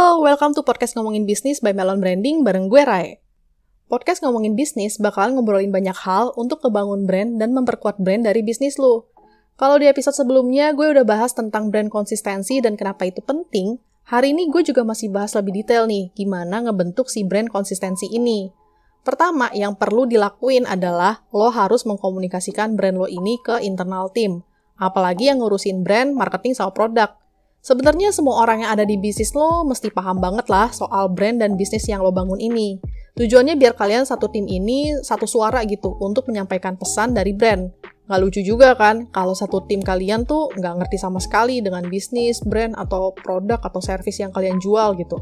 Halo, welcome to podcast ngomongin bisnis by Melon Branding bareng gue Rai. Podcast ngomongin bisnis bakalan ngobrolin banyak hal untuk kebangun brand dan memperkuat brand dari bisnis lo. Kalau di episode sebelumnya gue udah bahas tentang brand konsistensi dan kenapa itu penting, hari ini gue juga masih bahas lebih detail nih gimana ngebentuk si brand konsistensi ini. Pertama, yang perlu dilakuin adalah lo harus mengkomunikasikan brand lo ini ke internal team. Apalagi yang ngurusin brand, marketing, sama produk. Sebenarnya semua orang yang ada di bisnis lo mesti paham banget lah soal brand dan bisnis yang lo bangun ini. Tujuannya biar kalian satu tim ini satu suara gitu untuk menyampaikan pesan dari brand. Nggak lucu juga kan kalau satu tim kalian tuh nggak ngerti sama sekali dengan bisnis, brand, atau produk atau service yang kalian jual gitu.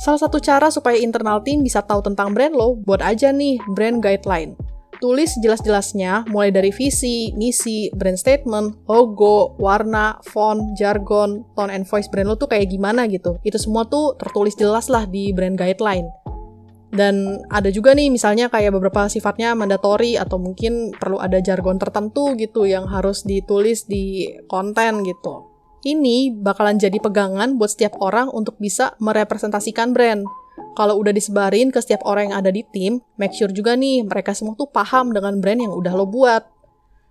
Salah satu cara supaya internal team bisa tahu tentang brand lo, buat aja nih brand guideline. Tulis jelas-jelasnya, mulai dari visi, misi, brand statement, logo, warna, font, jargon, tone and voice brand lo tuh kayak gimana gitu. Itu semua tuh tertulis jelas lah di brand guideline. Dan ada juga nih misalnya kayak beberapa sifatnya mandatory atau mungkin perlu ada jargon tertentu gitu yang harus ditulis di konten gitu. Ini bakalan jadi pegangan buat setiap orang untuk bisa merepresentasikan brand kalau udah disebarin ke setiap orang yang ada di tim, make sure juga nih mereka semua tuh paham dengan brand yang udah lo buat.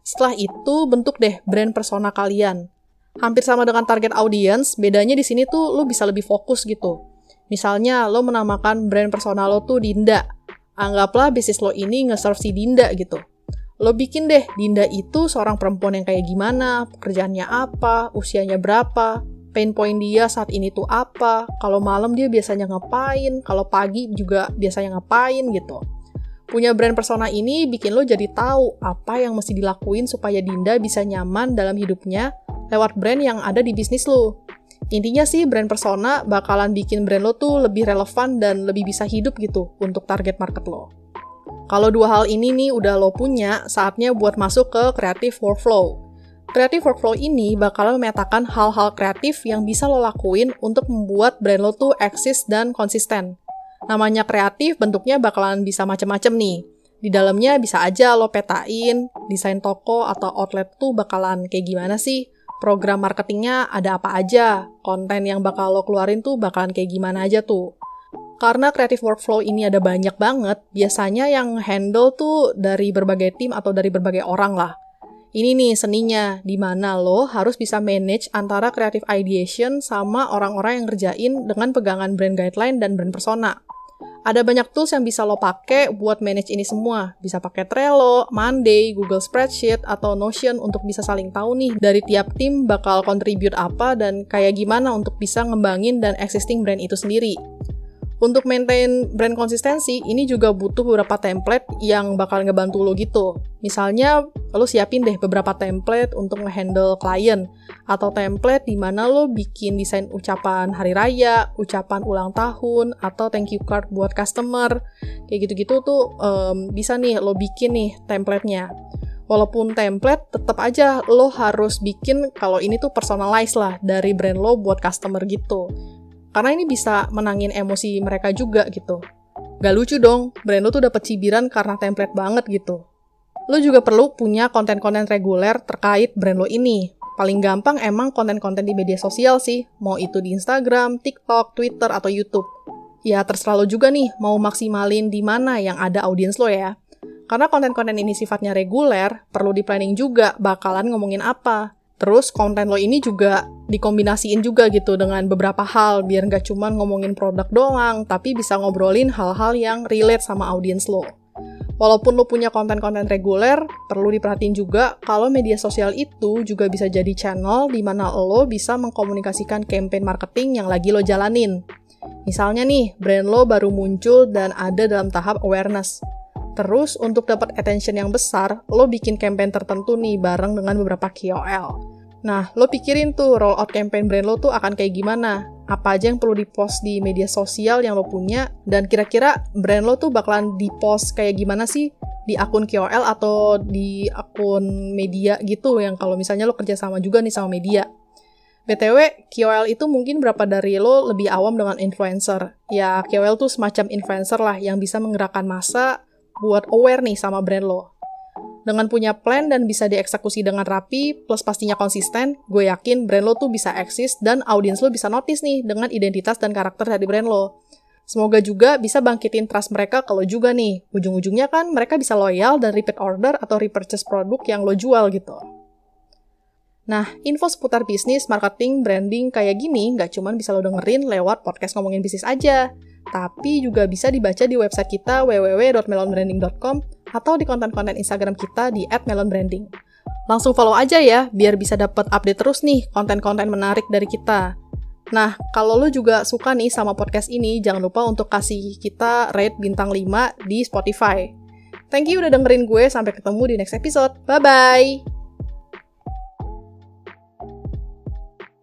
Setelah itu, bentuk deh brand persona kalian. Hampir sama dengan target audience, bedanya di sini tuh lo bisa lebih fokus gitu. Misalnya, lo menamakan brand persona lo tuh Dinda. Anggaplah bisnis lo ini nge-serve si Dinda gitu. Lo bikin deh, Dinda itu seorang perempuan yang kayak gimana, pekerjaannya apa, usianya berapa, pain point dia saat ini tuh apa, kalau malam dia biasanya ngapain, kalau pagi juga biasanya ngapain gitu. Punya brand persona ini bikin lo jadi tahu apa yang mesti dilakuin supaya Dinda bisa nyaman dalam hidupnya lewat brand yang ada di bisnis lo. Intinya sih brand persona bakalan bikin brand lo tuh lebih relevan dan lebih bisa hidup gitu untuk target market lo. Kalau dua hal ini nih udah lo punya, saatnya buat masuk ke creative workflow. Creative workflow ini bakal memetakan hal-hal kreatif yang bisa lo lakuin untuk membuat brand lo tuh eksis dan konsisten. Namanya kreatif, bentuknya bakalan bisa macam-macam nih. Di dalamnya bisa aja lo petain, desain toko atau outlet tuh bakalan kayak gimana sih? Program marketingnya ada apa aja? Konten yang bakal lo keluarin tuh bakalan kayak gimana aja tuh? Karena creative workflow ini ada banyak banget, biasanya yang handle tuh dari berbagai tim atau dari berbagai orang lah. Ini nih seninya, di mana lo harus bisa manage antara creative ideation sama orang-orang yang ngerjain dengan pegangan brand guideline dan brand persona. Ada banyak tools yang bisa lo pakai buat manage ini semua. Bisa pakai Trello, Monday, Google Spreadsheet, atau Notion untuk bisa saling tahu nih dari tiap tim bakal contribute apa dan kayak gimana untuk bisa ngembangin dan existing brand itu sendiri. Untuk maintain brand konsistensi, ini juga butuh beberapa template yang bakal ngebantu lo gitu. Misalnya, lo siapin deh beberapa template untuk ngehandle klien, atau template di mana lo bikin desain ucapan hari raya, ucapan ulang tahun, atau thank you card buat customer. Kayak gitu-gitu tuh um, bisa nih lo bikin nih templatenya. Walaupun template, tetap aja lo harus bikin kalau ini tuh personalized lah dari brand lo buat customer gitu karena ini bisa menangin emosi mereka juga gitu. Gak lucu dong, brand lo tuh dapet cibiran karena template banget gitu. Lo juga perlu punya konten-konten reguler terkait brand lo ini. Paling gampang emang konten-konten di media sosial sih, mau itu di Instagram, TikTok, Twitter, atau YouTube. Ya terserah lo juga nih, mau maksimalin di mana yang ada audiens lo ya. Karena konten-konten ini sifatnya reguler, perlu di planning juga bakalan ngomongin apa. Terus konten lo ini juga dikombinasiin juga gitu dengan beberapa hal biar nggak cuma ngomongin produk doang, tapi bisa ngobrolin hal-hal yang relate sama audiens lo. Walaupun lo punya konten-konten reguler, perlu diperhatiin juga kalau media sosial itu juga bisa jadi channel di mana lo bisa mengkomunikasikan campaign marketing yang lagi lo jalanin. Misalnya nih, brand lo baru muncul dan ada dalam tahap awareness. Terus untuk dapat attention yang besar, lo bikin campaign tertentu nih bareng dengan beberapa KOL. Nah, lo pikirin tuh roll out campaign brand lo tuh akan kayak gimana? Apa aja yang perlu dipost di media sosial yang lo punya? Dan kira-kira brand lo tuh bakalan dipost kayak gimana sih? Di akun KOL atau di akun media gitu yang kalau misalnya lo kerja sama juga nih sama media. BTW, KOL itu mungkin berapa dari lo lebih awam dengan influencer. Ya, KOL tuh semacam influencer lah yang bisa menggerakkan masa buat aware nih sama brand lo. Dengan punya plan dan bisa dieksekusi dengan rapi, plus pastinya konsisten, gue yakin brand lo tuh bisa eksis dan audiens lo bisa notice nih dengan identitas dan karakter dari brand lo. Semoga juga bisa bangkitin trust mereka kalau juga nih, ujung-ujungnya kan mereka bisa loyal dan repeat order atau repurchase produk yang lo jual gitu. Nah, info seputar bisnis, marketing, branding kayak gini nggak cuma bisa lo dengerin lewat podcast ngomongin bisnis aja, tapi juga bisa dibaca di website kita www.melonbranding.com atau di konten-konten Instagram kita di @melonbranding. Langsung follow aja ya, biar bisa dapat update terus nih konten-konten menarik dari kita. Nah, kalau lo juga suka nih sama podcast ini, jangan lupa untuk kasih kita rate bintang 5 di Spotify. Thank you udah dengerin gue, sampai ketemu di next episode. Bye-bye!